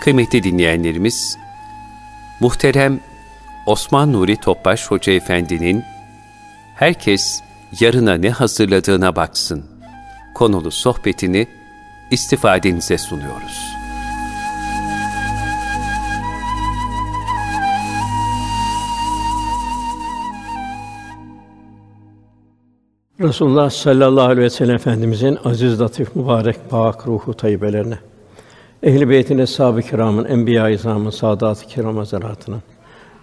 Kıymetli dinleyenlerimiz, muhterem Osman Nuri Topbaş Hoca Efendi'nin Herkes yarına ne hazırladığına baksın konulu sohbetini istifadenize sunuyoruz. Resulullah sallallahu aleyhi ve sellem Efendimizin aziz, latif, mübarek, pak ruhu tayyibelerine, ehl-i beytin, eshab-ı kiramın, enbiya-i izamın, saadat-ı kiram hazaratına,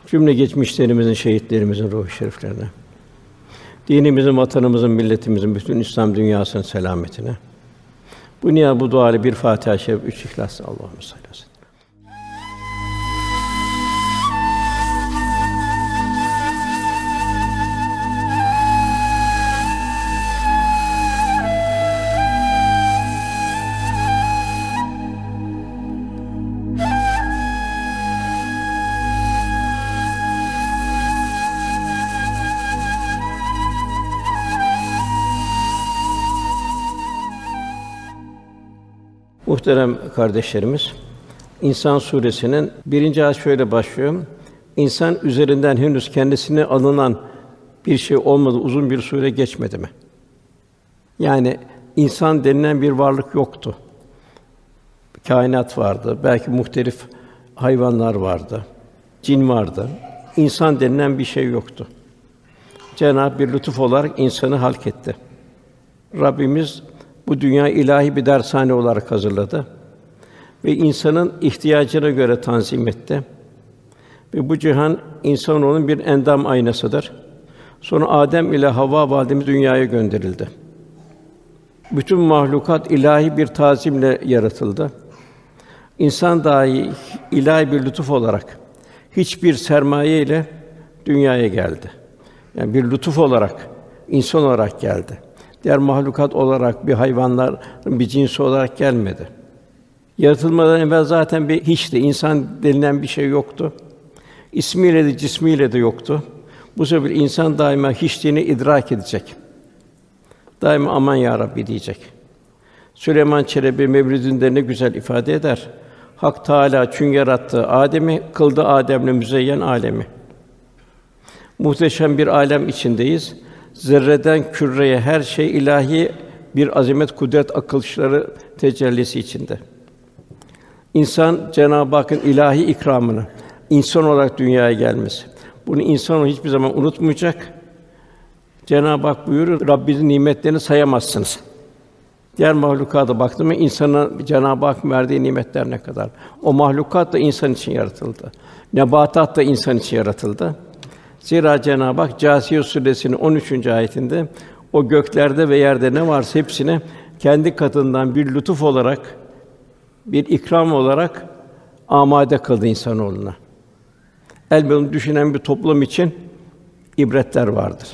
cümle geçmişlerimizin, şehitlerimizin ruhu şeriflerine, dinimizin, vatanımızın, milletimizin, bütün İslam dünyasının selametine. Bu niyaz bu dua ile bir Fatiha-i Şerif, üç İhlas Allahümme salli Muhterem kardeşlerimiz, İnsan suresinin birinci ayet şöyle başlıyor. İnsan üzerinden henüz kendisine alınan bir şey olmadı, uzun bir süre geçmedi mi? Yani insan denilen bir varlık yoktu. Kainat vardı, belki muhtelif hayvanlar vardı, cin vardı. İnsan denilen bir şey yoktu. Cenab-ı bir lütuf olarak insanı halk etti. Rabbimiz bu dünya ilahi bir dershane olarak hazırladı ve insanın ihtiyacına göre tanzim etti. Ve bu cihan insanoğlunun bir endam aynasıdır. Sonra Adem ile Havva validemiz dünyaya gönderildi. Bütün mahlukat ilahi bir tazimle yaratıldı. İnsan dahi ilahi bir lütuf olarak hiçbir sermaye ile dünyaya geldi. Yani bir lütuf olarak insan olarak geldi diğer mahlukat olarak bir hayvanların bir cinsi olarak gelmedi. Yaratılmadan evvel zaten bir hiçti. insan denilen bir şey yoktu. İsmiyle de cismiyle de yoktu. Bu sebeple insan daima hiçliğini idrak edecek. Daima aman ya Rabbi diyecek. Süleyman Çelebi Mevlidinde ne güzel ifade eder. Hak Teâlâ çün yarattı Adem'i, kıldı Adem'le müzeyyen alemi. Muhteşem bir alem içindeyiz. Zerreden küreye her şey ilahi bir azamet, kudret akılışları tecellisi içinde. İnsan Cenab-ı Hakk'ın ilahi ikramını insan olarak dünyaya gelmesi. Bunu insan hiçbir zaman unutmayacak. Cenab-ı Hak buyurur, Rabbinizin nimetlerini sayamazsınız. Diğer mahlukata baktım insana Cenab-ı Hak verdiği nimetler ne kadar. O mahlukat da insan için yaratıldı. Nebatat da insan için yaratıldı. Zira Cenab-ı Hak Câsiye suresinin 13. ayetinde o göklerde ve yerde ne varsa hepsine kendi katından bir lütuf olarak bir ikram olarak amade kıldı insanoğluna. Elbette düşünen bir toplum için ibretler vardır.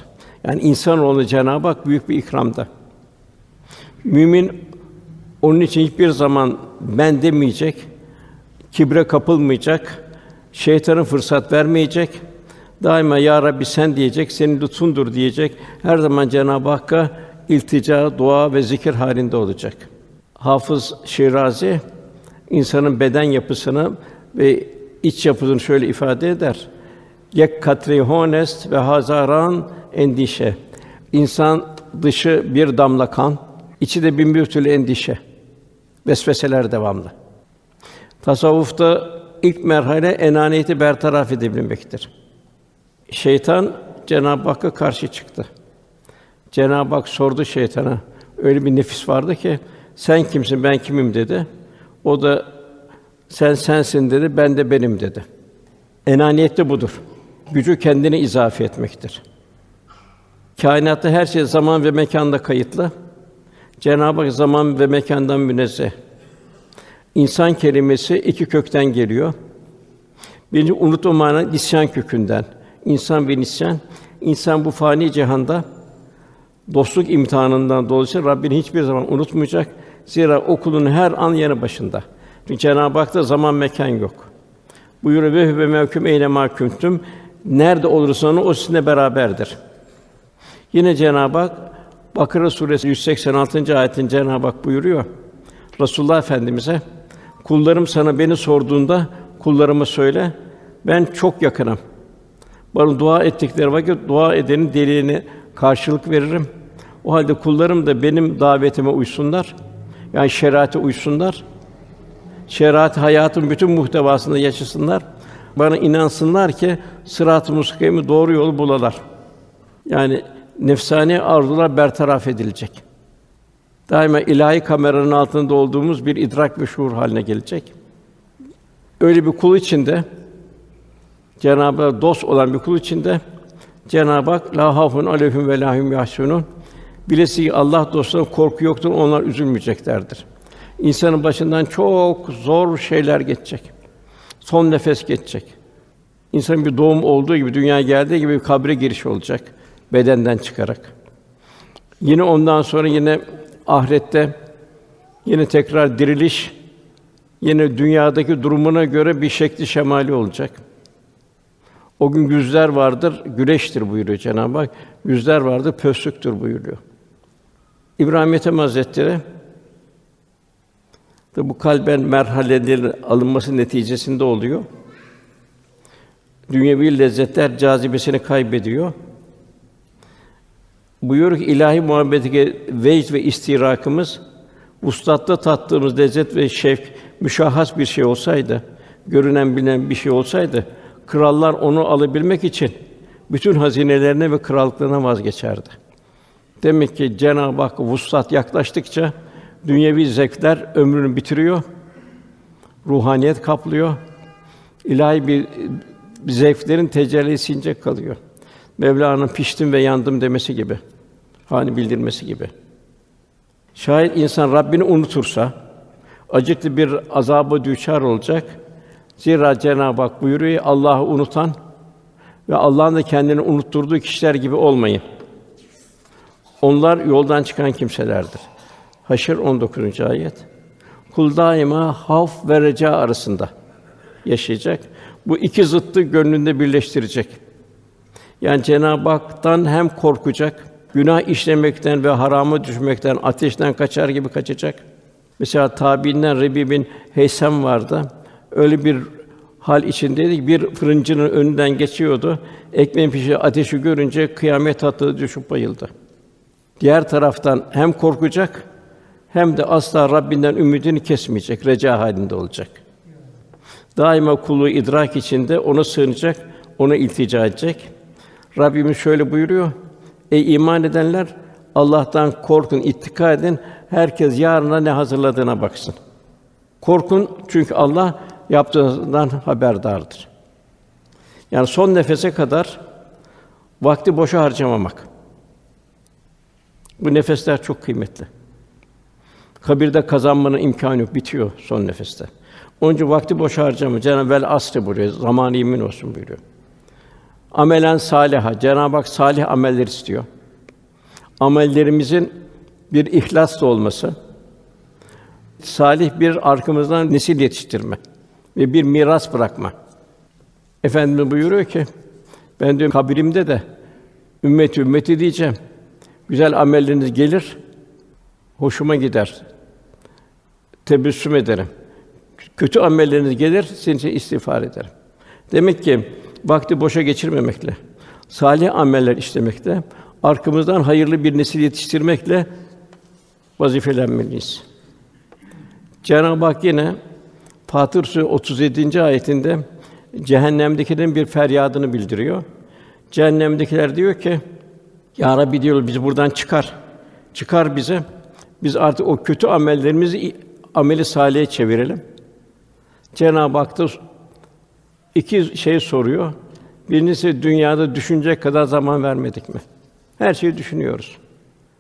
Yani insanoğlu Cenab-ı Hak büyük bir ikramda. Mümin onun için hiçbir zaman ben demeyecek, kibre kapılmayacak, şeytanın fırsat vermeyecek, Daima ya Rabbi sen diyecek, senin lütfundur diyecek. Her zaman Cenab-ı Hakk'a iltica, dua ve zikir halinde olacak. Hafız Şirazi insanın beden yapısını ve iç yapısını şöyle ifade eder. Yek katri honest ve hazaran endişe. İnsan dışı bir damla kan, içi de bin bir türlü endişe. Vesveseler devamlı. Tasavvufta ilk merhale enaniyeti bertaraf edebilmektir. Şeytan Cenab-ı Hakk'a karşı çıktı. Cenab-ı Hak sordu şeytana. Öyle bir nefis vardı ki sen kimsin ben kimim dedi. O da sen sensin dedi. Ben de benim dedi. Enaniyet de budur. Gücü kendine izafe etmektir. Kainatta her şey zaman ve mekanda kayıtlı. Cenab-ı Hak zaman ve mekandan münezzeh. İnsan kelimesi iki kökten geliyor. Birinci unutma mana isyan kökünden. İnsan ve nisyan, insan bu fani cihanda dostluk imtihanından dolayısıyla Rabbini hiçbir zaman unutmayacak. Zira okulun her an yanı başında. Çünkü Cenab-ı Hak'ta zaman mekan yok. Buyuruyor ve hüve mevküm eyle mahkumtum. Nerede olursan o sizinle beraberdir. Yine Cenab-ı Hak Bakara suresi 186. ayetin Cenab-ı Hak buyuruyor. Resulullah Efendimize Kullarım sana beni sorduğunda kullarıma söyle. Ben çok yakınım. Bana dua ettikleri vakit dua edenin deliğine karşılık veririm. O halde kullarım da benim davetime uysunlar. Yani şeriate uysunlar. Şeriat hayatın bütün muhtevasında yaşasınlar. Bana inansınlar ki sırat-ı mustakimi doğru yolu bulalar. Yani nefsani arzular bertaraf edilecek. Daima ilahi kameranın altında olduğumuz bir idrak ve şuur haline gelecek. Öyle bir kul içinde Cenab-ı Hak dost olan bir kul içinde Cenab-ı Hak la hafun aleyhim ve lahum yahsunun bilesi Allah dostlarına korku yoktur, onlar üzülmeyeceklerdir. İnsanın başından çok zor şeyler geçecek. Son nefes geçecek. İnsanın bir doğum olduğu gibi, dünyaya geldiği gibi bir kabre giriş olacak bedenden çıkarak. Yine ondan sonra yine ahirette yine tekrar diriliş yine dünyadaki durumuna göre bir şekli şemali olacak. O gün yüzler vardır, güneştir buyuruyor Cenab-ı Hak. Yüzler vardır, pöslüktür buyuruyor. İbrahim Ethem Hazretleri de bu kalben merhalelerin alınması neticesinde oluyor. Dünyevi lezzetler cazibesini kaybediyor. Buyuruyor ki ilahi muhabbete vecd ve istirakımız ustatta tattığımız lezzet ve şevk müşahhas bir şey olsaydı, görünen bilinen bir şey olsaydı krallar onu alabilmek için bütün hazinelerine ve krallıklarına vazgeçerdi. Demek ki Cenab-ı Hak vuslat yaklaştıkça dünyevi zevkler ömrünü bitiriyor. Ruhaniyet kaplıyor. İlahi bir zevklerin tecellisi kalıyor. Mevla'nın piştim ve yandım demesi gibi, hani bildirmesi gibi. Şayet insan Rabbini unutursa acıklı bir azaba düçar olacak. Zira Cenab-ı Hak buyuruyor Allah'ı unutan ve Allah'ın da kendini unutturduğu kişiler gibi olmayın. Onlar yoldan çıkan kimselerdir. Haşr 19. ayet. Kul daima havf ve reca arasında yaşayacak. Bu iki zıttı gönlünde birleştirecek. Yani Cenab-ı Hak'tan hem korkacak, günah işlemekten ve harama düşmekten, ateşten kaçar gibi kaçacak. Mesela tabiinden Rebi bin Heysem vardı. Öyle bir hal içindeydi ki bir fırıncının önünden geçiyordu. Ekmeğin pişi ateşi görünce kıyamet hattı düşüp bayıldı. Diğer taraftan hem korkacak hem de asla Rabbinden ümidini kesmeyecek, reca halinde olacak. Daima kulu idrak içinde ona sığınacak, ona iltica edecek. Rabbimiz şöyle buyuruyor: Ey iman edenler, Allah'tan korkun, ittika edin. Herkes yarına ne hazırladığına baksın. Korkun çünkü Allah yaptığınızdan haberdardır. Yani son nefese kadar vakti boşa harcamamak. Bu nefesler çok kıymetli. Kabirde kazanmanın imkanı yok, bitiyor son nefeste. Onun için vakti boşa harcama. Cenab-ı Vel asri buyuruyor. Zamanı yemin olsun buyuruyor. Amelen saliha. Cenab-ı Hak salih ameller istiyor. Amellerimizin bir ihlasla olması, salih bir arkamızdan nesil yetiştirme ve bir miras bırakma. Efendimiz buyuruyor ki ben diyor kabrimde de ümmet ümmeti diyeceğim. Güzel amelleriniz gelir, hoşuma gider. Tebessüm ederim. Kötü amelleriniz gelir, sizin için istiğfar ederim. Demek ki vakti boşa geçirmemekle, salih ameller işlemekle, arkamızdan hayırlı bir nesil yetiştirmekle vazifelenmeliyiz. Cenab-ı Hak yine Fatır Suresi 37. ayetinde cehennemdekilerin bir feryadını bildiriyor. Cehennemdekiler diyor ki: Ya Rabbi diyor bizi buradan çıkar. Çıkar bize. Biz artık o kötü amellerimizi ameli salihe çevirelim. Cenab-ı Hak da iki şey soruyor. Birincisi dünyada düşünecek kadar zaman vermedik mi? Her şeyi düşünüyoruz.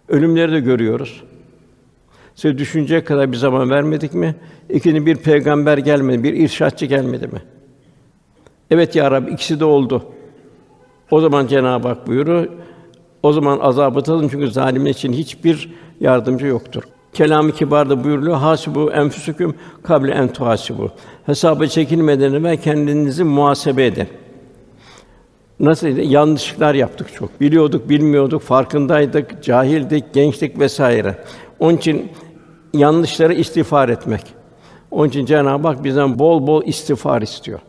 Ölümleri de görüyoruz. Size düşünecek kadar bir zaman vermedik mi? İkinci bir peygamber gelmedi, bir irşatçı gelmedi mi? Evet ya Rabbi ikisi de oldu. O zaman Cenab-ı Hak buyuruyor. O zaman azabı tadın çünkü zalimin için hiçbir yardımcı yoktur. Kelam-ı kibarda buyuruluyor. Hasibu enfusukum kable en tuhasibu. Hesaba çekilmeden evvel kendinizi muhasebe edin. Nasıl yanlışlıklar yaptık çok. Biliyorduk, bilmiyorduk, farkındaydık, cahildik, gençlik vesaire. Onun için yanlışları istiğfar etmek. Onun için Cenab-ı Hak bizden bol bol istiğfar istiyor.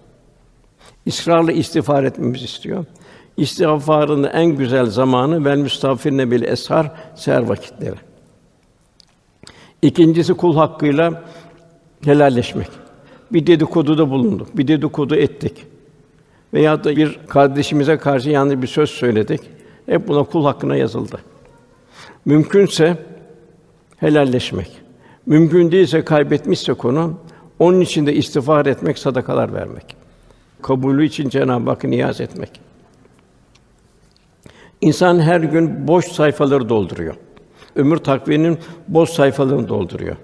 İsrarla istiğfar etmemizi istiyor. İstiğfarın en güzel zamanı vel müstağfirine bil eshar seher vakitleri. İkincisi kul hakkıyla helalleşmek. Bir dedikoduda bulunduk, bir dedikodu ettik. Veya da bir kardeşimize karşı yanlış bir söz söyledik. Hep buna kul hakkına yazıldı. Mümkünse helalleşmek. Mümkün değilse kaybetmişse konu, onun için de istiğfar etmek, sadakalar vermek. Kabulü için Cenab-ı Hakk'a niyaz etmek. İnsan her gün boş sayfaları dolduruyor. Ömür takviminin boş sayfalarını dolduruyor.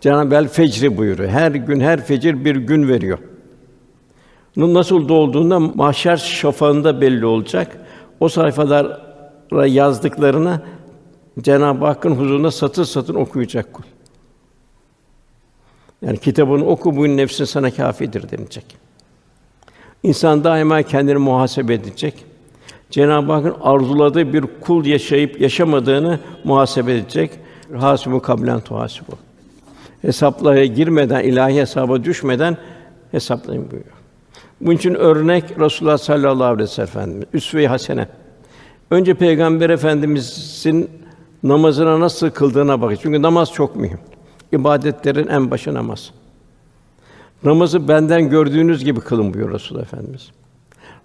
Cenab-ı Hak fecri buyuruyor. Her gün her fecir bir gün veriyor. Bunun nasıl dolduğunda mahşer şafağında belli olacak. O sayfalara yazdıklarını Cenab-ı Hakk'ın huzurunda satır satır okuyacak kul. Yani kitabını oku bu nefsin sana kâfidir denilecek. İnsan daima kendini muhasebe edecek. Cenab-ı Hakk'ın arzuladığı bir kul yaşayıp yaşamadığını muhasebe edecek. Hasibu kablen tuhasibu. Hesaplara girmeden, ilahi hesaba düşmeden hesaplayın buyuruyor. Bunun için örnek Resulullah sallallahu aleyhi ve sellem Efendimiz, üsve-i hasene. Önce Peygamber Efendimizin namazına nasıl kıldığına bakın. Çünkü namaz çok mühim. İbadetlerin en başı namaz. Namazı benden gördüğünüz gibi kılın buyuruyor Resulullah Efendimiz.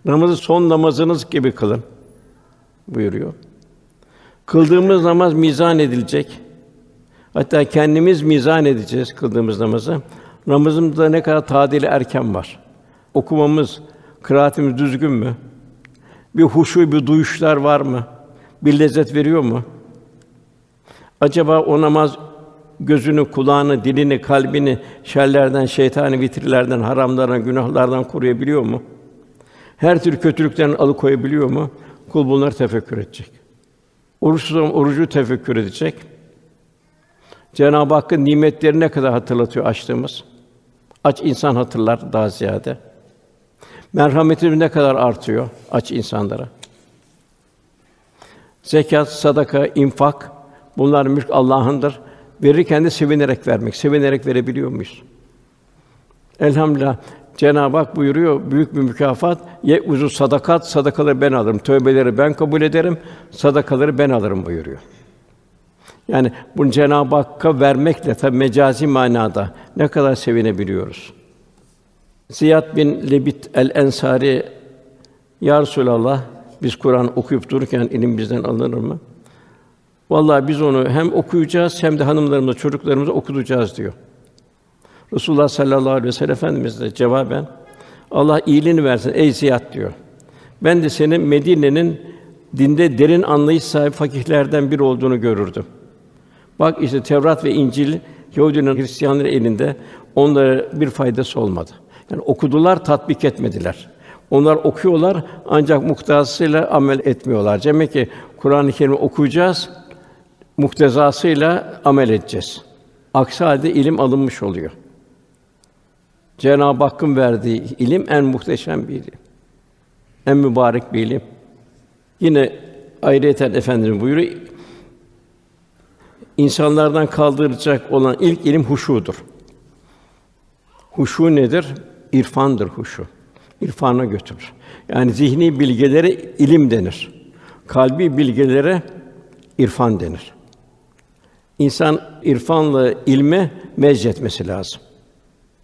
Namazı son namazınız gibi kılın buyuruyor. Kıldığımız namaz mizan edilecek. Hatta kendimiz mizan edeceğiz kıldığımız namazı. Namazımızda ne kadar tadili erken var. Okumamız, kıraatimiz düzgün mü? Bir huşu, bir duyuşlar var mı? Bir lezzet veriyor mu? Acaba o namaz gözünü, kulağını, dilini, kalbini şerlerden, şeytani vitrilerden, haramlardan, günahlardan koruyabiliyor mu? Her tür kötülükten alıkoyabiliyor mu? Kul bunları tefekkür edecek. Oruçsuz orucu tefekkür edecek. Cenab-ı Hakk'ın nimetlerini ne kadar hatırlatıyor açtığımız. Aç insan hatırlar daha ziyade. Merhametimiz ne kadar artıyor aç insanlara. Zekat, sadaka, infak bunlar mülk Allah'ındır. Verirken de sevinerek vermek, sevinerek verebiliyor muyuz? Elhamdülillah Cenab-ı Hak buyuruyor büyük bir mükafat ye uzu sadakat sadakaları ben alırım. Tövbeleri ben kabul ederim. Sadakaları ben alırım buyuruyor. Yani bunu Cenab-ı Hakk'a vermekle tabi mecazi manada ne kadar sevinebiliyoruz. Ziyad bin Lebit el-Ensari Ya Resulallah biz Kur'an okuyup dururken ilim bizden alınır mı? Vallahi biz onu hem okuyacağız hem de hanımlarımıza, çocuklarımıza okutacağız diyor. Resulullah sallallahu aleyhi ve sellem Efendimiz de cevaben Allah iyiliğini versin ey Ziyad diyor. Ben de senin Medine'nin dinde derin anlayış sahibi fakihlerden biri olduğunu görürdüm. Bak işte Tevrat ve İncil Yahudilerin Hristiyanların elinde onlara bir faydası olmadı. Yani okudular, tatbik etmediler. Onlar okuyorlar ancak muhtevasıyla amel etmiyorlar. Demek ki Kur'an-ı Kerim'i okuyacağız, muktezasıyla amel edeceğiz. Aksi halde ilim alınmış oluyor. Cenab-ı Hakk'ın verdiği ilim en muhteşem bir ilim. En mübarek bir ilim. Yine ayrıyeten Efendimiz buyuruyor, insanlardan kaldıracak olan ilk ilim huşudur. Huşu nedir? İrfandır huşu. İrfana götürür. Yani zihni bilgelere ilim denir. Kalbi bilgelere irfan denir. İnsan irfanla ilme mezzetmesi lazım.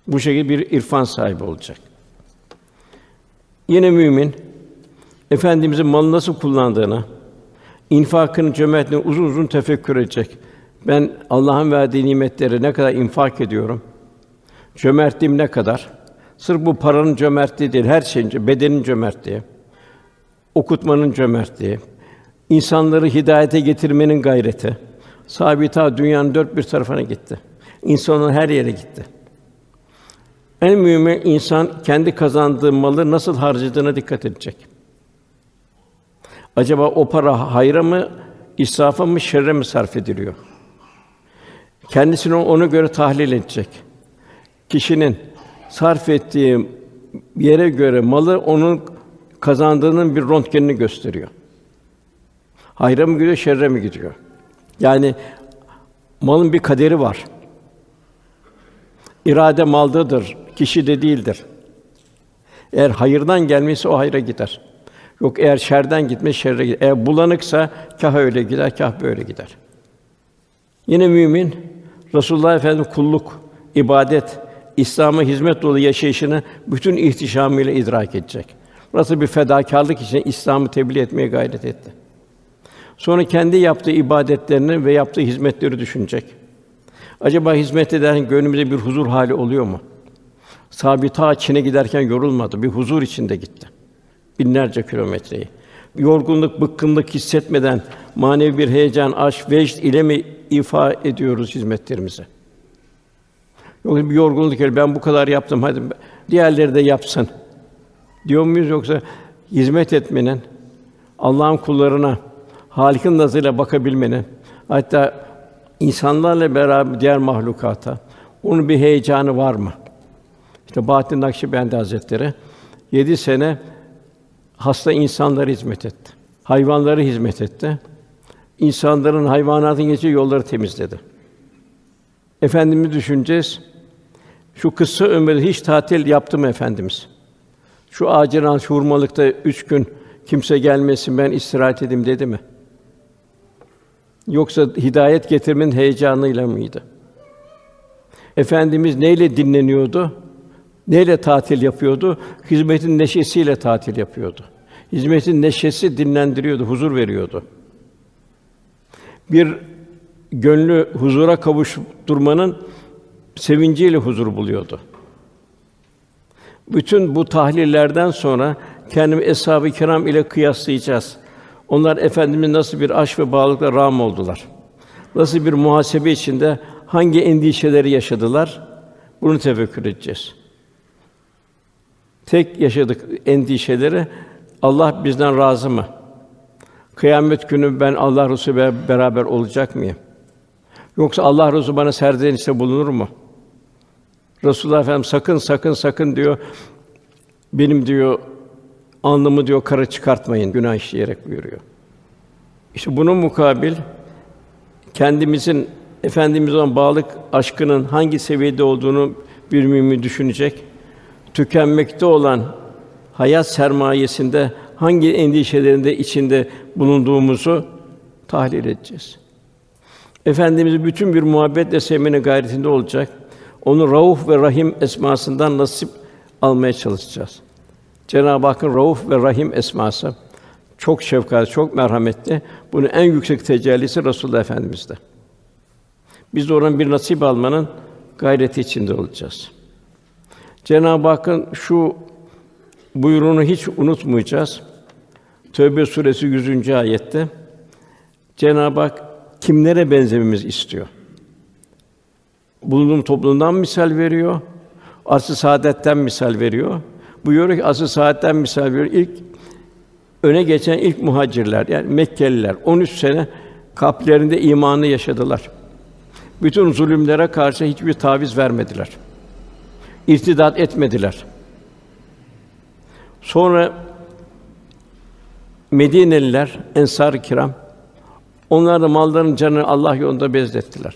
Bu şekilde bir irfan sahibi olacak. Yine mümin efendimizin malı nasıl kullandığını, infakını, cömertliğini uzun uzun tefekkür edecek. Ben Allah'ın verdiği nimetleri ne kadar infak ediyorum? Cömertliğim ne kadar? Sırf bu paranın cömertliği değil, her şeyin, bedenin cömertliği, okutmanın cömertliği, insanları hidayete getirmenin gayreti. Sahabi ta dünyanın dört bir tarafına gitti. İnsanın her yere gitti. En mühimi insan kendi kazandığı malı nasıl harcadığına dikkat edecek. Acaba o para hayra mı, israfa mı, şerre mi sarf ediliyor? Kendisini ona göre tahlil edecek. Kişinin sarf ettiği yere göre malı onun kazandığının bir röntgenini gösteriyor. Hayra mı gidiyor, şerre mi gidiyor? Yani malın bir kaderi var. İrade maldadır, kişi de değildir. Eğer hayırdan gelmişse o hayra gider. Yok eğer şerden gitme şerre gider. Eğer bulanıksa kah öyle gider, kah böyle gider. Yine mümin Resulullah Efendimiz kulluk, ibadet, İslam'a hizmet dolu yaşayışını bütün ihtişamıyla idrak edecek. Nasıl bir fedakarlık için İslam'ı tebliğ etmeye gayret etti. Sonra kendi yaptığı ibadetlerini ve yaptığı hizmetleri düşünecek. Acaba hizmet ederken gönlümüzde bir huzur hali oluyor mu? Sahabi ta Çin'e giderken yorulmadı, bir huzur içinde gitti. Binlerce kilometreyi. Yorgunluk, bıkkınlık hissetmeden manevi bir heyecan, aşk, vecd ile mi ifa ediyoruz hizmetlerimizi? Yoksa bir yorgunluk geliyor. Ben bu kadar yaptım. Hadi diğerleri de yapsın. Diyor muyuz yoksa hizmet etmenin, Allah'ın kullarına Halik'in nazarıyla bakabilmenin, hatta insanlarla beraber diğer mahlukata onun bir heyecanı var mı? İşte Bahattin Nakşibendi Hazretleri yedi sene hasta insanlara hizmet etti. Hayvanlara hizmet etti. İnsanların hayvanatın geçtiği yolları temizledi. Efendimiz düşüneceğiz. Şu kısa ömürde hiç tatil yaptı mı efendimiz? Şu acilan şu hurmalıkta üç gün kimse gelmesin ben istirahat edeyim dedi mi? Yoksa hidayet getirmenin heyecanıyla mıydı? Efendimiz neyle dinleniyordu? Neyle tatil yapıyordu? Hizmetin neşesiyle tatil yapıyordu. Hizmetin neşesi dinlendiriyordu, huzur veriyordu. Bir gönlü huzura kavuşturmanın sevinciyle huzur buluyordu. Bütün bu tahlillerden sonra kendimi eshab-ı kiram ile kıyaslayacağız. Onlar efendimiz nasıl bir aşk ve bağlılıkla ram oldular. Nasıl bir muhasebe içinde hangi endişeleri yaşadılar? Bunu tefekkür edeceğiz. Tek yaşadık endişeleri Allah bizden razı mı? Kıyamet günü ben Allah Resulü beraber olacak mıyım? Yoksa Allah Resulü bana serzenişte bulunur mu? Resulullah Efendimiz sakın sakın sakın diyor. Benim diyor alnımı diyor kara çıkartmayın günah işleyerek buyuruyor. İşte bunun mukabil kendimizin efendimiz olan bağlılık aşkının hangi seviyede olduğunu bir mümin düşünecek. Tükenmekte olan hayat sermayesinde hangi endişelerinde içinde bulunduğumuzu tahlil edeceğiz. Efendimizi bütün bir muhabbetle sevmenin gayretinde olacak. Onu Rauf ve Rahim esmasından nasip almaya çalışacağız. Cenab-ı Hakk'ın Rauf ve Rahim esması çok şefkatli, çok merhametli. Bunun en yüksek tecellisi Resulullah Efendimiz'de. Biz de oradan bir nasip almanın gayreti içinde olacağız. Cenab-ı Hakk'ın şu buyruğunu hiç unutmayacağız. Tövbe suresi 100. ayette Cenab-ı Hak kimlere benzememiz istiyor? Bulunduğum toplumdan misal veriyor. Asr-ı saadetten misal veriyor. Buyuruyor ki asr-ı saadetten misal veriyor. İlk öne geçen ilk muhacirler yani Mekkeliler 13 sene kalplerinde imanı yaşadılar. Bütün zulümlere karşı hiçbir taviz vermediler. İrtidat etmediler. Sonra Medineliler, ensar-ı kiram onlar da malların canını Allah yolunda bezlettiler.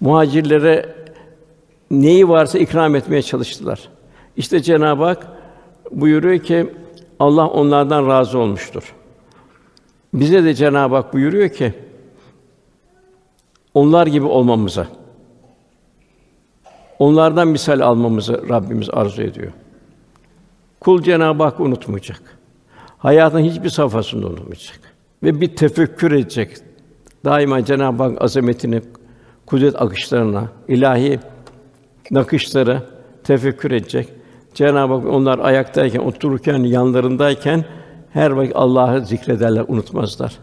Muhacirlere neyi varsa ikram etmeye çalıştılar. İşte Cenab-ı Hak buyuruyor ki Allah onlardan razı olmuştur. Bize de Cenab-ı Hak buyuruyor ki onlar gibi olmamıza, onlardan misal almamızı Rabbimiz arzu ediyor. Kul Cenab-ı Hak unutmayacak. Hayatın hiçbir safhasında unutmayacak ve bir tefekkür edecek. Daima Cenab-ı Hak azametini, kudret akışlarına, ilahi nakışları tefekkür edecek. Cenab-ı Hak onlar ayaktayken, otururken, yanlarındayken her vakit Allah'ı zikrederler, unutmazlar.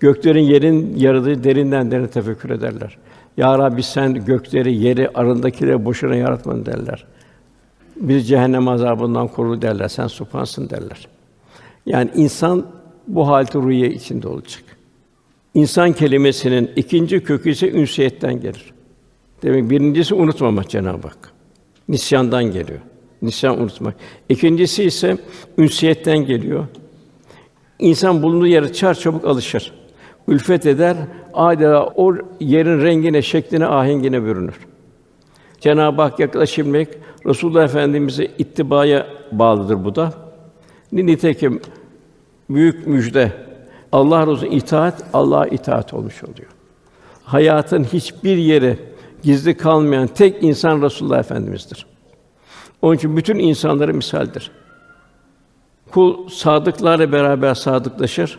Göklerin yerin yaradığı derinden derine tefekkür ederler. Ya Rabbi sen gökleri, yeri, arındakileri boşuna yaratmadın derler. Biz cehennem azabından koru derler. Sen supansın derler. Yani insan bu halde rüye içinde olacak. İnsan kelimesinin ikinci kökü ise ünsiyetten gelir. Demek birincisi unutmamak Cenab-ı Hak. Nisyandan geliyor. Nisyan unutmak. İkincisi ise ünsiyetten geliyor. İnsan bulunduğu yere çar çabuk alışır. Ülfet eder, adeta o yerin rengine, şekline, ahengine bürünür. Cenab-ı Hak yaklaşabilmek Resulullah Efendimize ittibaya bağlıdır bu da. Nitekim büyük müjde Allah Resulüne itaat Allah'a itaat olmuş oluyor. Hayatın hiçbir yeri gizli kalmayan tek insan Resulullah Efendimiz'dir. Onun için bütün insanlara misaldir. Kul sadıklarla beraber sadıklaşır.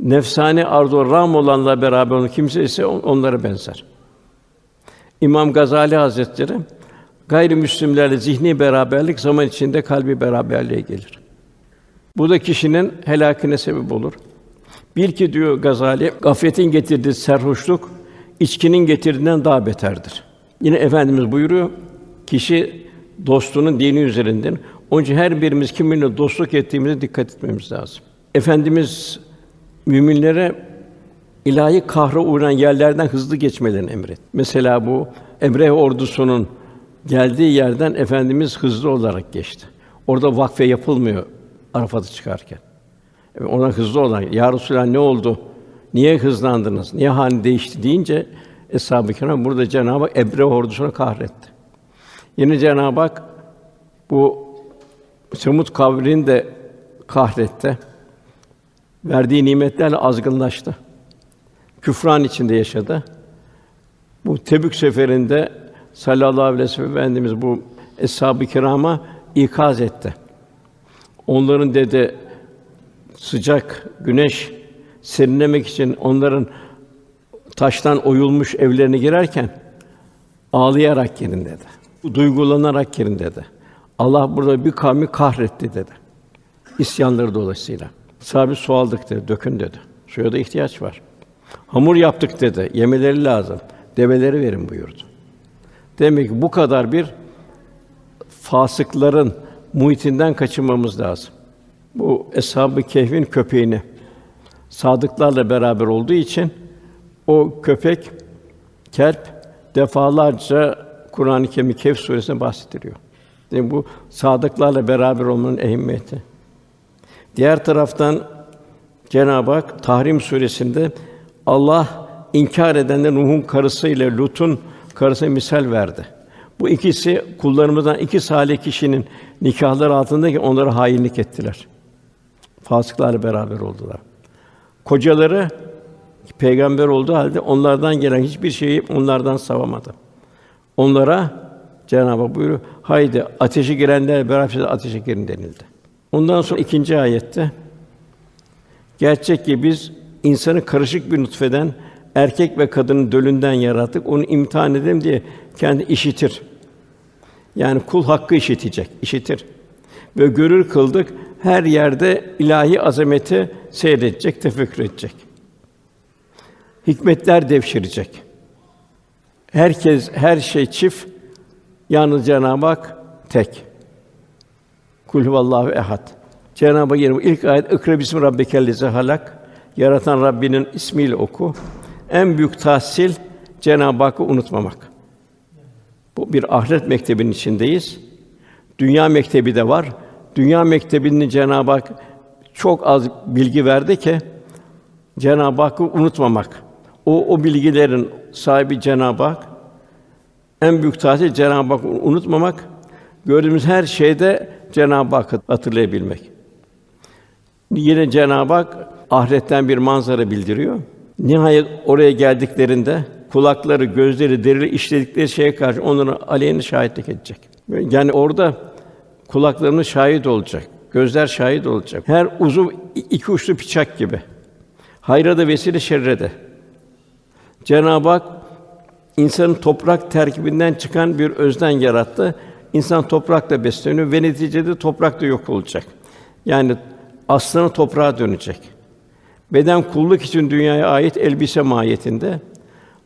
Nefsani arzu ram olanla beraber onu kimse ise onlara benzer. İmam Gazali Hazretleri gayrimüslimlerle zihni beraberlik zaman içinde kalbi beraberliğe gelir. Bu da kişinin helakine sebep olur. Bil ki diyor Gazali, gafletin getirdiği serhoşluk içkinin getirdiğinden daha beterdir. Yine efendimiz buyuruyor, kişi dostunun dini üzerindir. Onun için her birimiz kiminle dostluk ettiğimize dikkat etmemiz lazım. Efendimiz müminlere ilahi kahra uğrayan yerlerden hızlı geçmelerini emret. Mesela bu Emre ordusunun geldiği yerden efendimiz hızlı olarak geçti. Orada vakfe yapılmıyor Arafat'a çıkarken. Ona hızlı olan, ya Resulallah ne oldu? Niye hızlandınız? Niye halin değişti deyince Eshab-ı Kiram burada Cenab-ı Hak Ebre ordusunu kahretti. Yine Cenab-ı Hak bu Semud kavmini de kahretti. Verdiği nimetlerle azgınlaştı. Küfran içinde yaşadı. Bu Tebük seferinde sallallahu aleyhi ve sellem Efendimiz bu eshab-ı kirama ikaz etti. Onların dedi sıcak güneş serinlemek için onların taştan oyulmuş evlerine girerken ağlayarak girin dedi. Duygulanarak girin dedi. Allah burada bir kavmi kahretti dedi. İsyanları dolayısıyla. Sahabe su aldık dedi, dökün dedi. Suya da ihtiyaç var. Hamur yaptık dedi, yemeleri lazım. Develeri verin buyurdu. Demek ki bu kadar bir fasıkların muhitinden kaçınmamız lazım. Bu eshab-ı kehfin köpeğini sadıklarla beraber olduğu için o köpek kelp defalarca Kur'an-ı Kerim Kehf suresinde bahsediliyor. Yani bu sadıklarla beraber olmanın ehemmiyeti. Diğer taraftan Cenab-ı Hak Tahrim suresinde Allah inkar edenler Nuh'un karısı ile Lut'un karısına misal verdi. Bu ikisi kullarımızdan iki salih kişinin nikahları altındaki onlara hainlik ettiler. Fasıklarla beraber oldular. Kocaları peygamber olduğu halde onlardan gelen hiçbir şeyi onlardan savamadı. Onlara Cenab-ı Hak buyuruyor, haydi ateşe girenler beraber ateşe girin denildi. Ondan sonra ikinci ayette gerçek ki biz insanı karışık bir nutfeden erkek ve kadının dölünden yarattık. Onu imtihan edelim diye kendi işitir. Yani kul hakkı işitecek, işitir. Ve görür kıldık her yerde ilahi azameti seyredecek, tefekkür edecek. Hikmetler devşirecek. Herkes, her şey çift, yalnız Cenab-ı Hak tek. Kul huvallahu ehad. Cenab-ı Hak ilk ayet ikra bismi rabbikellezi halak. Yaratan Rabbinin ismiyle oku. En büyük tahsil Cenab-ı Hakk'ı unutmamak. Bu bir ahiret mektebinin içindeyiz. Dünya mektebi de var. Dünya mektebini Cenab-ı Hak çok az bilgi verdi ki Cenab-ı Hakk'ı unutmamak. O o bilgilerin sahibi Cenab-ı Hak. En büyük tahsil Cenab-ı Hakk'ı unutmamak. Gördüğümüz her şeyde Cenab-ı Hakk'ı hatırlayabilmek. Yine Cenab-ı Hak ahiretten bir manzara bildiriyor. Nihayet oraya geldiklerinde kulakları, gözleri, derileri işledikleri şeye karşı onların aleyhine şahitlik edecek. Yani orada kulaklarını şahit olacak, gözler şahit olacak. Her uzuv iki uçlu bıçak gibi. Hayra da vesile, şerre de. Cenab-ı Hak insanın toprak terkibinden çıkan bir özden yarattı. İnsan toprakla besleniyor ve neticede toprak da yok olacak. Yani aslında toprağa dönecek. Beden kulluk için dünyaya ait elbise mahiyetinde.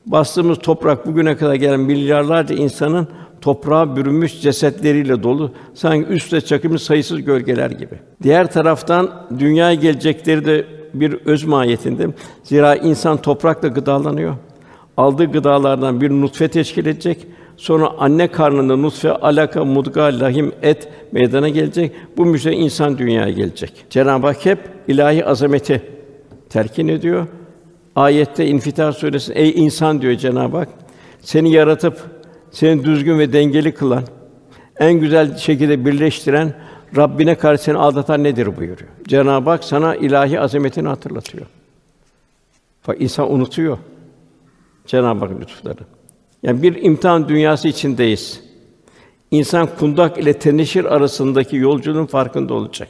Bastığımız toprak bugüne kadar gelen milyarlarca insanın toprağa bürünmüş cesetleriyle dolu. Sanki üstte çakılmış sayısız gölgeler gibi. Diğer taraftan dünyaya gelecekleri de bir öz mahiyetinde. Zira insan toprakla gıdalanıyor. Aldığı gıdalardan bir nutfe teşkil edecek. Sonra anne karnında nutfe, alaka, mudga, lahim, et meydana gelecek. Bu müjde insan dünyaya gelecek. Cenab-ı Hak hep ilahi azameti telkin ediyor. Ayette İnfitar Suresi ey insan diyor Cenab-ı Hak seni yaratıp seni düzgün ve dengeli kılan, en güzel şekilde birleştiren, Rabbine karşı seni aldatan nedir buyuruyor. Cenab-ı Hak sana ilahi azametini hatırlatıyor. Bak insan unutuyor Cenab-ı Hak lütufları. Yani bir imtihan dünyası içindeyiz. İnsan kundak ile teneşir arasındaki yolculuğun farkında olacak.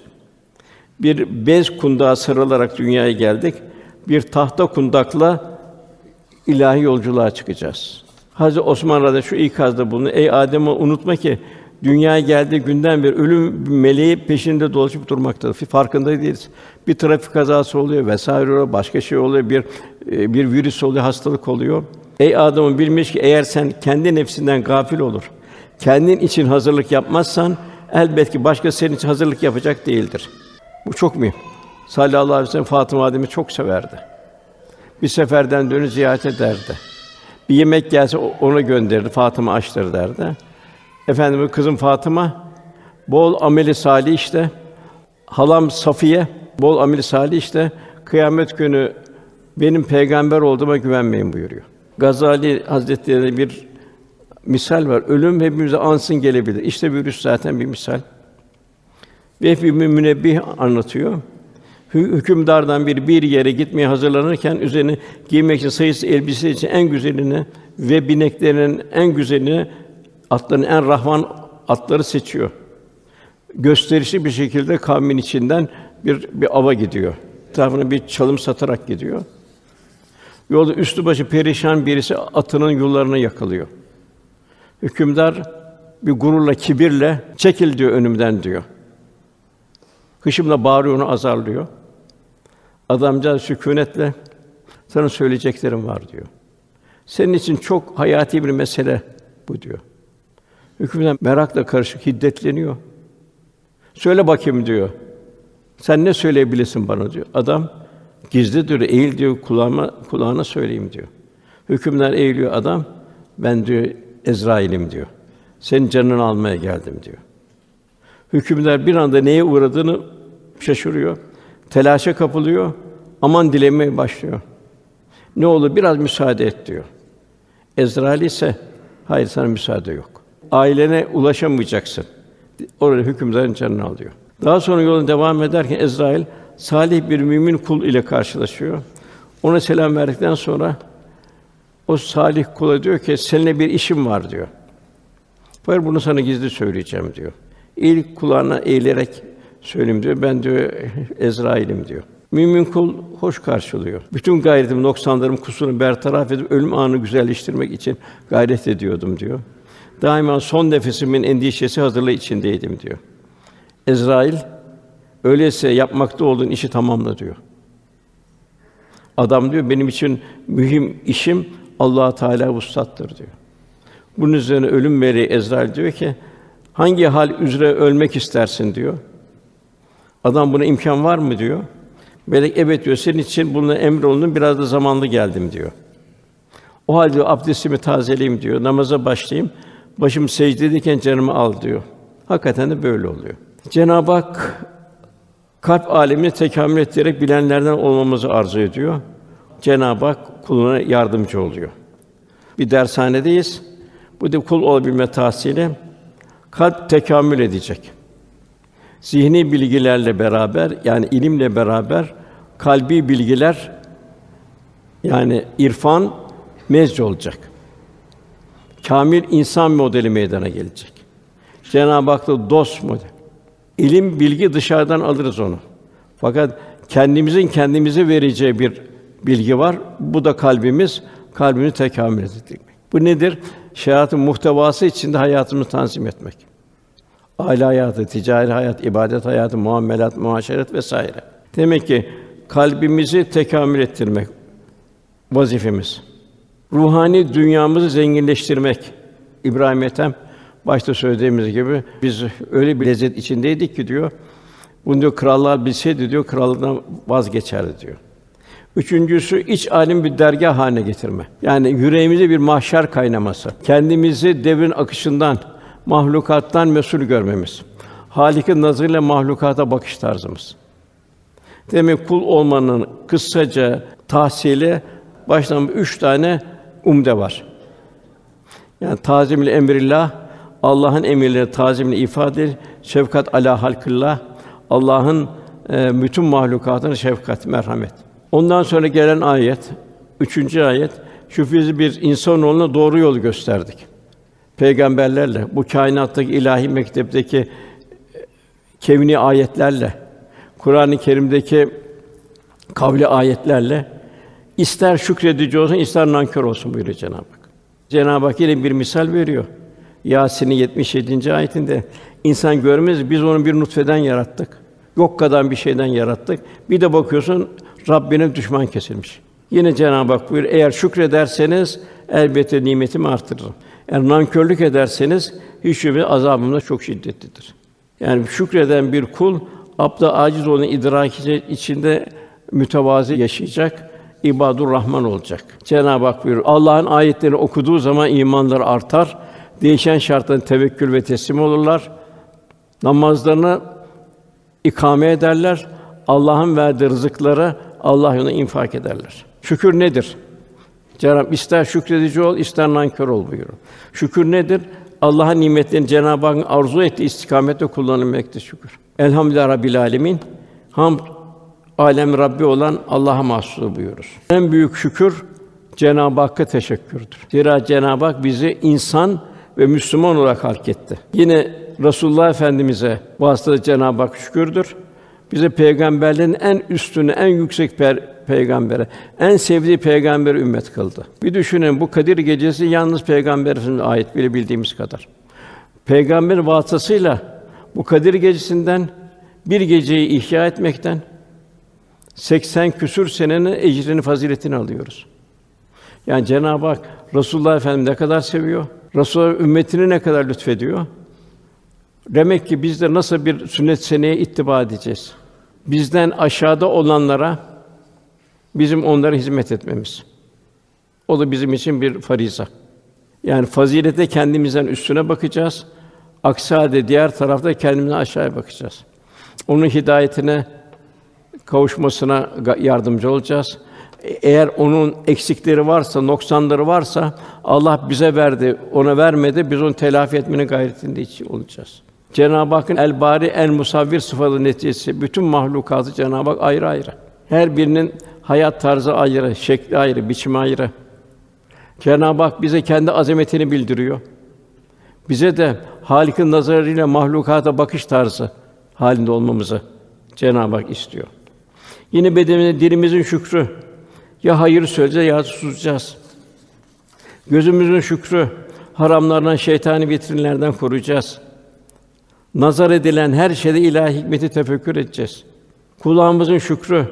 Bir bez kundağa sarılarak dünyaya geldik. Bir tahta kundakla ilahi yolculuğa çıkacağız. Hazreti Osman radıyallahu şu ikazda bunu. Ey Adem unutma ki dünyaya geldiği günden beri ölüm meleği peşinde dolaşıp durmaktadır. Farkında değiliz. Bir trafik kazası oluyor vesaire oluyor, başka şey oluyor, bir e, bir virüs oluyor, hastalık oluyor. Ey Adem'in bilmiş ki eğer sen kendi nefsinden gafil olur, kendin için hazırlık yapmazsan elbet ki başka senin için hazırlık yapacak değildir. Bu çok mühim. Sallallahu aleyhi ve sellem Fatıma Adem'i çok severdi. Bir seferden dönüp ziyaret ederdi. Bir yemek gelse ona gönderirdi. Fatıma açtır derdi. Efendim kızım Fatıma bol ameli salih işte. Halam Safiye bol ameli salih işte. Kıyamet günü benim peygamber olduğuma güvenmeyin buyuruyor. Gazali Hazretleri bir misal var. Ölüm hepimize ansın gelebilir. İşte virüs zaten bir misal. Ve bir münebbih anlatıyor. Hükümdardan bir bir yere gitmeye hazırlanırken üzerine giymek için sayısı elbise için en güzelini ve bineklerinin en güzelini atların en rahvan atları seçiyor. Gösterişli bir şekilde kavmin içinden bir bir ava gidiyor. Etrafına bir çalım satarak gidiyor. Yolda üstü başı perişan birisi atının yollarına yakalıyor. Hükümdar bir gururla, kibirle çekil diyor önümden diyor. Hışımla bağırıyor onu azarlıyor. Adamcağız sükûnetle sana söyleyeceklerim var diyor. Senin için çok hayati bir mesele bu diyor. Hükümdar merakla karışık hiddetleniyor. Söyle bakayım diyor. Sen ne söyleyebilirsin bana diyor. Adam gizli diyor, eğil diyor kulağıma kulağına söyleyeyim diyor. Hükümler eğiliyor adam. Ben diyor Ezrail'im diyor. Senin canını almaya geldim diyor. Hükümler bir anda neye uğradığını şaşırıyor. Telaşa kapılıyor. Aman dilemeye başlıyor. Ne olur biraz müsaade et diyor. Ezrail ise hayır sana müsaade yok. Ailene ulaşamayacaksın. Orada hükümdarın canını alıyor. Daha sonra yoluna devam ederken Ezrail salih bir mümin kul ile karşılaşıyor. Ona selam verdikten sonra o salih kula diyor ki seninle bir işim var diyor. Fakat bunu sana gizli söyleyeceğim diyor. İlk kulağına eğilerek söyleyeyim diyor. Ben diyor Ezrail'im diyor. Mümin kul hoş karşılıyor. Bütün gayretim, noksanlarım, kusurunu bertaraf edip ölüm anı güzelleştirmek için gayret ediyordum diyor. Daima son nefesimin endişesi hazırlığı içindeydim diyor. Ezrail öyleyse yapmakta olduğun işi tamamla diyor. Adam diyor benim için mühim işim Allah Teala vuslattır diyor. Bunun üzerine ölüm meleği Ezrail diyor ki hangi hal üzere ölmek istersin diyor. Adam buna imkan var mı diyor. Melek evet diyor. Senin için bunu emrolundum. Biraz da zamanlı geldim diyor. O halde abdestimi tazeleyeyim diyor. Namaza başlayayım. Başım secdedeyken canımı al diyor. Hakikaten de böyle oluyor. Cenab-ı Hak kalp alemini tekamül ettirerek bilenlerden olmamızı arzu ediyor. Cenab-ı Hak kuluna yardımcı oluyor. Bir dershanedeyiz. Bu da kul olabilme tahsili kalp tekamül edecek. Zihni bilgilerle beraber yani ilimle beraber kalbi bilgiler yani irfan mezc olacak. Kamil insan modeli meydana gelecek. Cenab-ı Hak da dost model. İlim, bilgi dışarıdan alırız onu. Fakat kendimizin kendimize vereceği bir bilgi var. Bu da kalbimiz, kalbini tekamül edecek. Bu nedir? Şeriatın muhtevası içinde hayatımızı tanzim etmek. Aile hayatı, ticari hayat, ibadet hayatı, muamelat, muaşeret vesaire. Demek ki kalbimizi tekamül ettirmek vazifemiz. Ruhani dünyamızı zenginleştirmek. İbrahim Ethem başta söylediğimiz gibi biz öyle bir lezzet içindeydik ki diyor. Bunu diyor krallar bilseydi diyor krallıktan vazgeçerdi diyor. Üçüncüsü iç alim bir dergah haline getirme. Yani yüreğimize bir mahşer kaynaması. Kendimizi devrin akışından, mahlukattan mesul görmemiz. Halik'in nazarıyla mahlukata bakış tarzımız. Demek kul olmanın kısaca tahsili baştan üç tane umde var. Yani tazimül emrillah Allah'ın emirleri tazimini ifade. Şefkat ala halkillah Allah'ın e, bütün mahlukatına şefkat, merhamet. Ondan sonra gelen ayet, üçüncü ayet, şüphesiz bir insanoğluna doğru yolu gösterdik. Peygamberlerle, bu kainattaki ilahi mektepteki e, kevni ayetlerle, Kur'an-ı Kerim'deki kavli ayetlerle ister şükredici olsun, ister nankör olsun buyuruyor Cenab-ı Hak. Cenab-ı Hak yine bir misal veriyor. Yasin'in 77. ayetinde insan görmez biz onu bir nutfeden yarattık. Yok kadar bir şeyden yarattık. Bir de bakıyorsun Rabbine düşman kesilmiş. Yine Cenab-ı Hak buyuruyor eğer şükrederseniz elbette nimetimi artırırım. Eğer nankörlük ederseniz hiç şüphe azabım da çok şiddetlidir. Yani şükreden bir kul abda aciz olan idraki içinde mütevazi yaşayacak, ibadur Rahman olacak. Cenab-ı Hak buyuruyor. Allah'ın ayetlerini okuduğu zaman imanları artar. Değişen şartların tevekkül ve teslim olurlar. Namazlarını ikame ederler. Allah'ın verdiği rızıkları Allah yolunda infak ederler. Şükür nedir? Cenab ister şükredici ol, ister nankör ol buyuruyor. Şükür nedir? Allah'ın nimetlerini Cenab-ı Hakk'ın arzu ettiği istikamette kullanılmaktır şükür. Elhamdülillah Rabbil Alemin. Hamd alem Rabbi olan Allah'a mahsus buyuruz. En büyük şükür Cenab-ı Hakk'a teşekkürdür. Zira Cenab-ı Hak bizi insan ve Müslüman olarak halk etti. Yine Resulullah Efendimize vasıtasıyla Cenab-ı Hak şükürdür. Bize peygamberlerin en üstünü, en yüksek per peygambere, en sevdiği peygamber ümmet kıldı. Bir düşünün bu Kadir gecesi yalnız peygamber Efendimiz'e ait bile bildiğimiz kadar. Peygamber vasıtasıyla bu Kadir gecesinden bir geceyi ihya etmekten 80 küsür senenin ecrini, faziletini alıyoruz. Yani Cenab-ı Hak Resulullah Efendimiz ne kadar seviyor, Resulullah ümmetini ne kadar lütfediyor. Demek ki biz de nasıl bir sünnet seneye ittiba edeceğiz? Bizden aşağıda olanlara bizim onlara hizmet etmemiz. O da bizim için bir fariza. Yani fazilete kendimizden üstüne bakacağız. Aksi halde diğer tarafta kendimizden aşağıya bakacağız. Onun hidayetine kavuşmasına yardımcı olacağız. Eğer onun eksikleri varsa, noksanları varsa Allah bize verdi, ona vermedi. Biz onu telafi etmenin gayretinde olacağız. Cenab-ı Hakk'ın el bari en musavvir sıfatı neticesi bütün mahlukatı Cenab-ı Hak ayrı ayrı. Her birinin hayat tarzı ayrı, şekli ayrı, biçimi ayrı. Cenab-ı Hak bize kendi azametini bildiriyor. Bize de Halik'in nazarıyla mahlukata bakış tarzı halinde olmamızı Cenab-ı Hak istiyor. Yine bedenimizde dilimizin şükrü. Ya hayır söyleyeceğiz ya susacağız. Gözümüzün şükrü. Haramlardan, şeytani vitrinlerden koruyacağız. Nazar edilen her şeyde ilahi hikmeti tefekkür edeceğiz. Kulağımızın şükrü.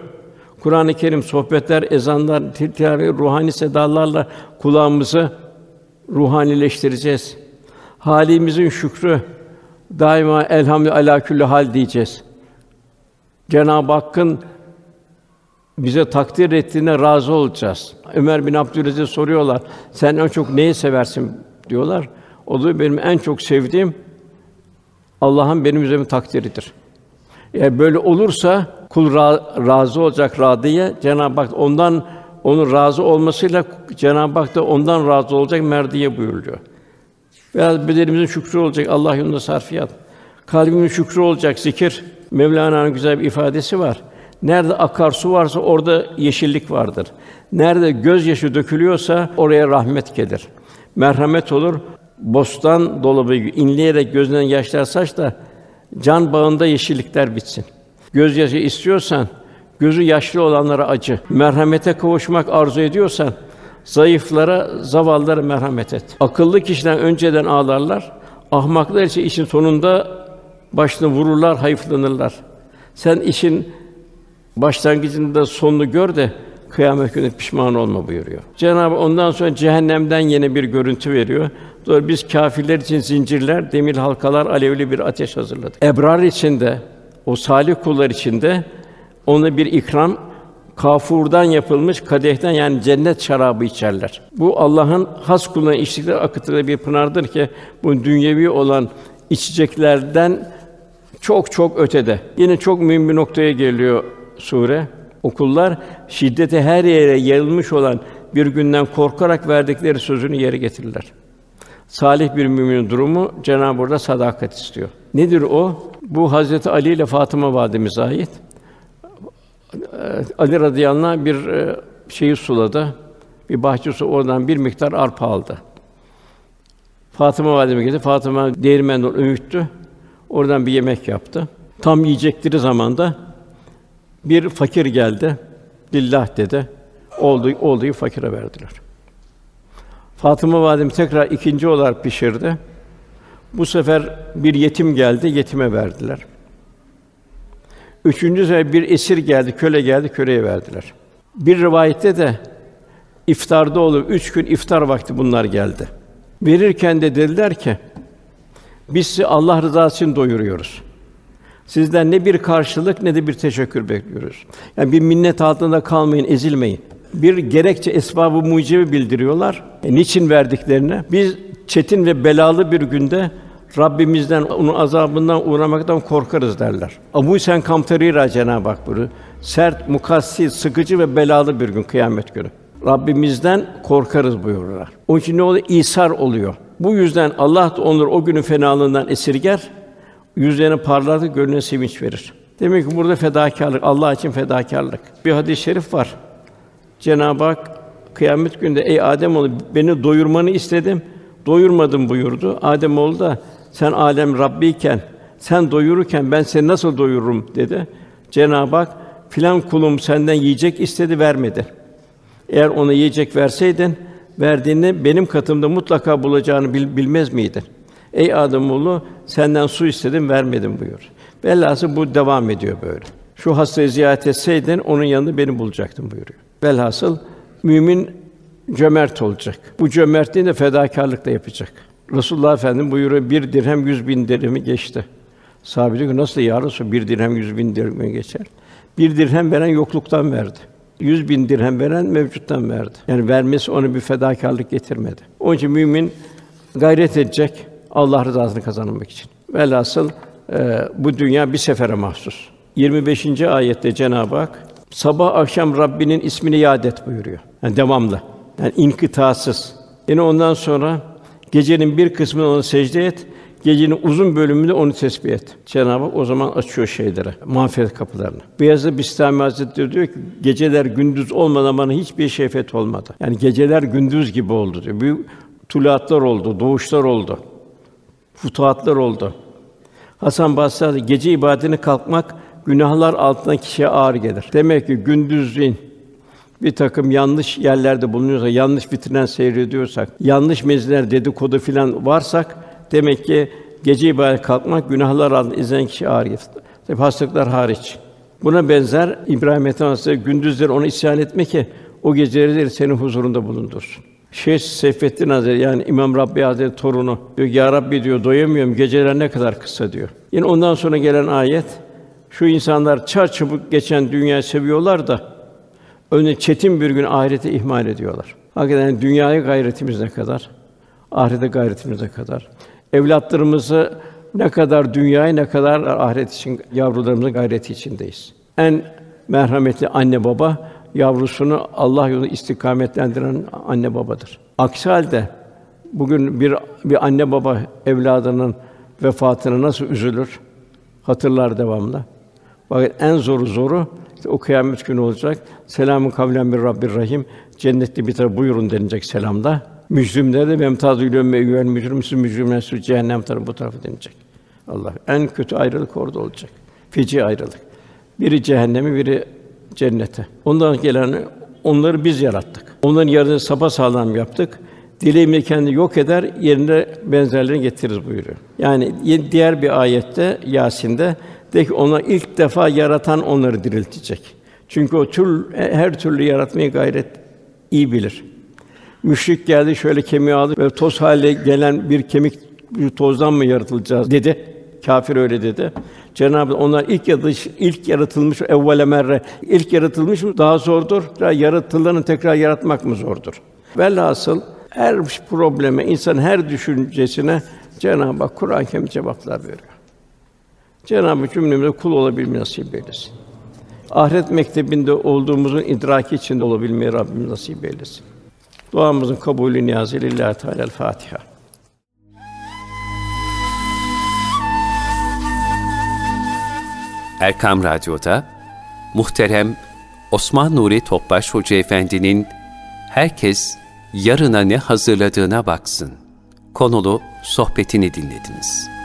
Kur'an-ı Kerim sohbetler, ezanlar, tilavet, ruhani sedalarla kulağımızı ruhanileştireceğiz. Halimizin şükrü daima elhamdülillah ala külli hal diyeceğiz. Cenab-ı Hakk'ın bize takdir ettiğine razı olacağız. Ömer bin Abdülaziz soruyorlar. Sen en çok neyi seversin diyorlar. O da benim en çok sevdiğim Allah'ın benim üzerime takdiridir. Eğer böyle olursa kul ra- razı olacak radiye Cenab-ı Hak ondan onun razı olmasıyla Cenab-ı Hak da ondan razı olacak merdiye buyuruyor. Biraz bedenimizin şükrü olacak Allah yolunda sarfiyat. Kalbimin şükrü olacak zikir. Mevlana'nın güzel bir ifadesi var. Nerede akarsu varsa orada yeşillik vardır. Nerede gözyaşı dökülüyorsa oraya rahmet gelir. Merhamet olur. Bostan dolabı inleyerek gözünden yaşlar saç da can bağında yeşillikler bitsin. Gözyaşı istiyorsan gözü yaşlı olanlara acı. Merhamete kavuşmak arzu ediyorsan zayıflara, zavallılara merhamet et. Akıllı kişiden önceden ağlarlar. Ahmaklar ise işin sonunda başını vururlar, hayıflanırlar. Sen işin başlangıcında sonunu gör de kıyamet günü pişman olma buyuruyor. Cenabı ondan sonra cehennemden yine bir görüntü veriyor. Doğru biz kâfirler için zincirler, demir halkalar, alevli bir ateş hazırladık. Ebrar içinde, o salih kullar içinde ona bir ikram kafurdan yapılmış kadehten yani cennet şarabı içerler. Bu Allah'ın has kuluna içtikleri akıttığı bir pınardır ki bu dünyevi olan içeceklerden çok çok ötede. Yine çok mühim bir noktaya geliyor sure. Okullar şiddete her yere yayılmış olan bir günden korkarak verdikleri sözünü yere getirirler. Salih bir müminin durumu Cenab-ı Hak sadakat istiyor. Nedir o? Bu Hazreti Ali ile Fatıma validemize ait. Ali radıyallahu anh bir e, şeyi suladı. Bir bahçesi oradan bir miktar arpa aldı. Fatıma valideme gitti. Fatıma değirmenden öğüttü. Oradan bir yemek yaptı. Tam yiyecekleri zamanda bir fakir geldi. Lillah dedi. Oldu, olduğu fakire verdiler. Fatıma validem tekrar ikinci olarak pişirdi. Bu sefer bir yetim geldi, yetime verdiler. Üçüncü sefer bir esir geldi, köle geldi, köleye verdiler. Bir rivayette de iftarda olup üç gün iftar vakti bunlar geldi. Verirken de dediler ki, biz Allah rızası için doyuruyoruz. Sizden ne bir karşılık ne de bir teşekkür bekliyoruz. Yani bir minnet altında kalmayın, ezilmeyin. Bir gerekçe esbabı mucibi bildiriyorlar. E, niçin verdiklerini? Biz çetin ve belalı bir günde Rabbimizden onun azabından uğramaktan korkarız derler. Abu Sen Kamtarira Cenab-ı Hak buyuruyor. Sert, mukassi, sıkıcı ve belalı bir gün kıyamet günü. Rabbimizden korkarız buyururlar. Onun için ne oluyor? İsar oluyor. Bu yüzden Allah da onları o günün fenalığından esirger, yüzlerine parlatır, gönlüne sevinç verir. Demek ki burada fedakarlık, Allah için fedakarlık. Bir hadis-i şerif var. Cenab-ı Hak kıyamet günde ey Adem oğlu beni doyurmanı istedim. Doyurmadım buyurdu. Adem oğlu da sen alem Rabbiyken, sen doyururken ben seni nasıl doyururum dedi. Cenab-ı Hak filan kulum senden yiyecek istedi vermedi. Eğer ona yiyecek verseydin verdiğini benim katımda mutlaka bulacağını bil, bilmez miydin? Ey Ademoğlu senden su istedim vermedim buyur. Velhasıl bu devam ediyor böyle. Şu hastayı ziyaret etseydin onun yanında beni bulacaktın buyuruyor. Velhasıl mümin cömert olacak. Bu cömertliğini de fedakarlıkla yapacak. Resulullah Efendimiz buyuruyor bir dirhem yüz bin dirhemi geçti. Sahabe diyor ki nasıl ya Resul bir dirhem yüz bin dirhemi geçer? Bir dirhem veren yokluktan verdi. Yüz bin dirhem veren mevcuttan verdi. Yani vermesi onu bir fedakarlık getirmedi. Onun için mümin gayret edecek Allah rızasını kazanmak için. Velhasıl e, bu dünya bir sefere mahsus. 25. ayette Cenab-ı Hak sabah akşam Rabbinin ismini yad et buyuruyor. Yani devamlı. Yani inkıtasız. Yine ondan sonra gecenin bir kısmını ona secde et, gecenin uzun bölümünde onu tesbih et. Cenab-ı Hak o zaman açıyor şeylere, mağfiret kapılarını. Beyazıt Bistami Hazretleri diyor ki, geceler gündüz olmadan bana hiçbir şefet olmadı. Yani geceler gündüz gibi oldu diyor. Büyük tuluatlar oldu, doğuşlar oldu. Futuhatlar oldu. Hasan Basri gece ibadetine kalkmak günahlar altından kişiye ağır gelir. Demek ki gündüzün bir takım yanlış yerlerde bulunuyorsak, yanlış vitrinden seyrediyorsak, yanlış mezler dedikodu filan varsak demek ki gece ibadet kalkmak günahlar altında izleyen kişi ağır gelir. Tabi hastalıklar hariç. Buna benzer İbrahim Ethem Hazretleri gündüzleri ona isyan etme ki o geceleri senin huzurunda bulundursun. Şeyh Seyfettin Hazretleri yani İmam Rabbi Hazretleri torunu diyor ya Rabbi diyor doyamıyorum geceler ne kadar kısa diyor. Yine ondan sonra gelen ayet şu insanlar çar çabuk geçen dünyayı seviyorlar da önüne çetin bir gün ahireti ihmal ediyorlar. Hakikaten dünyaya gayretimiz ne kadar? Ahirete gayretimiz ne kadar? Evlatlarımızı ne kadar dünyaya ne kadar ahiret için yavrularımızın gayreti içindeyiz. En merhametli anne baba yavrusunu Allah yolunda istikametlendiren anne babadır. Aksi halde bugün bir bir anne baba evladının vefatına nasıl üzülür? Hatırlar devamlı. Fakat en zoru zoru işte o kıyamet günü olacak. Selamun kavlen bir Rabbir Rahim. Cennetli bir taraf buyurun denilecek selamda. Mücrimlere de memtazül ümme eyyühel mücrimsün mücrimler sür cehennem tarafı bu tarafı denilecek. Allah en kötü ayrılık orada olacak. Feci ayrılık. Biri cehennemi, biri cennete. Ondan gelen onları biz yarattık. Onların yerini sapa sağlam yaptık. Dileğimle kendi yok eder, yerine benzerlerini getiririz buyuruyor. Yani diğer bir ayette Yasin'de de ki ona ilk defa yaratan onları diriltecek. Çünkü o tür her türlü yaratmayı gayret iyi bilir. Müşrik geldi şöyle kemiği aldı ve toz haline gelen bir kemik bir tozdan mı yaratılacağız dedi. Kafir öyle dedi. Cenab-ı Hak onlar ilk yaratılmış, ilk yaratılmış evvele merre ilk yaratılmış mı daha zordur. Yaratılanı tekrar yaratmak mı zordur? Velhasıl her probleme, insan her düşüncesine Cenab-ı Hak Kur'an-ı Kerim cevaplar veriyor. Cenab-ı Hak cümlemize kul olabilmeyi nasip eylesin. Ahiret mektebinde olduğumuzun idraki içinde olabilmeyi Rabbimiz nasip eylesin. Duamızın kabulü niyazı lillahi teala Fatiha. Erkam Radyo'da muhterem Osman Nuri Topbaş Hoca Efendi'nin Herkes yarına ne hazırladığına baksın konulu sohbetini dinlediniz.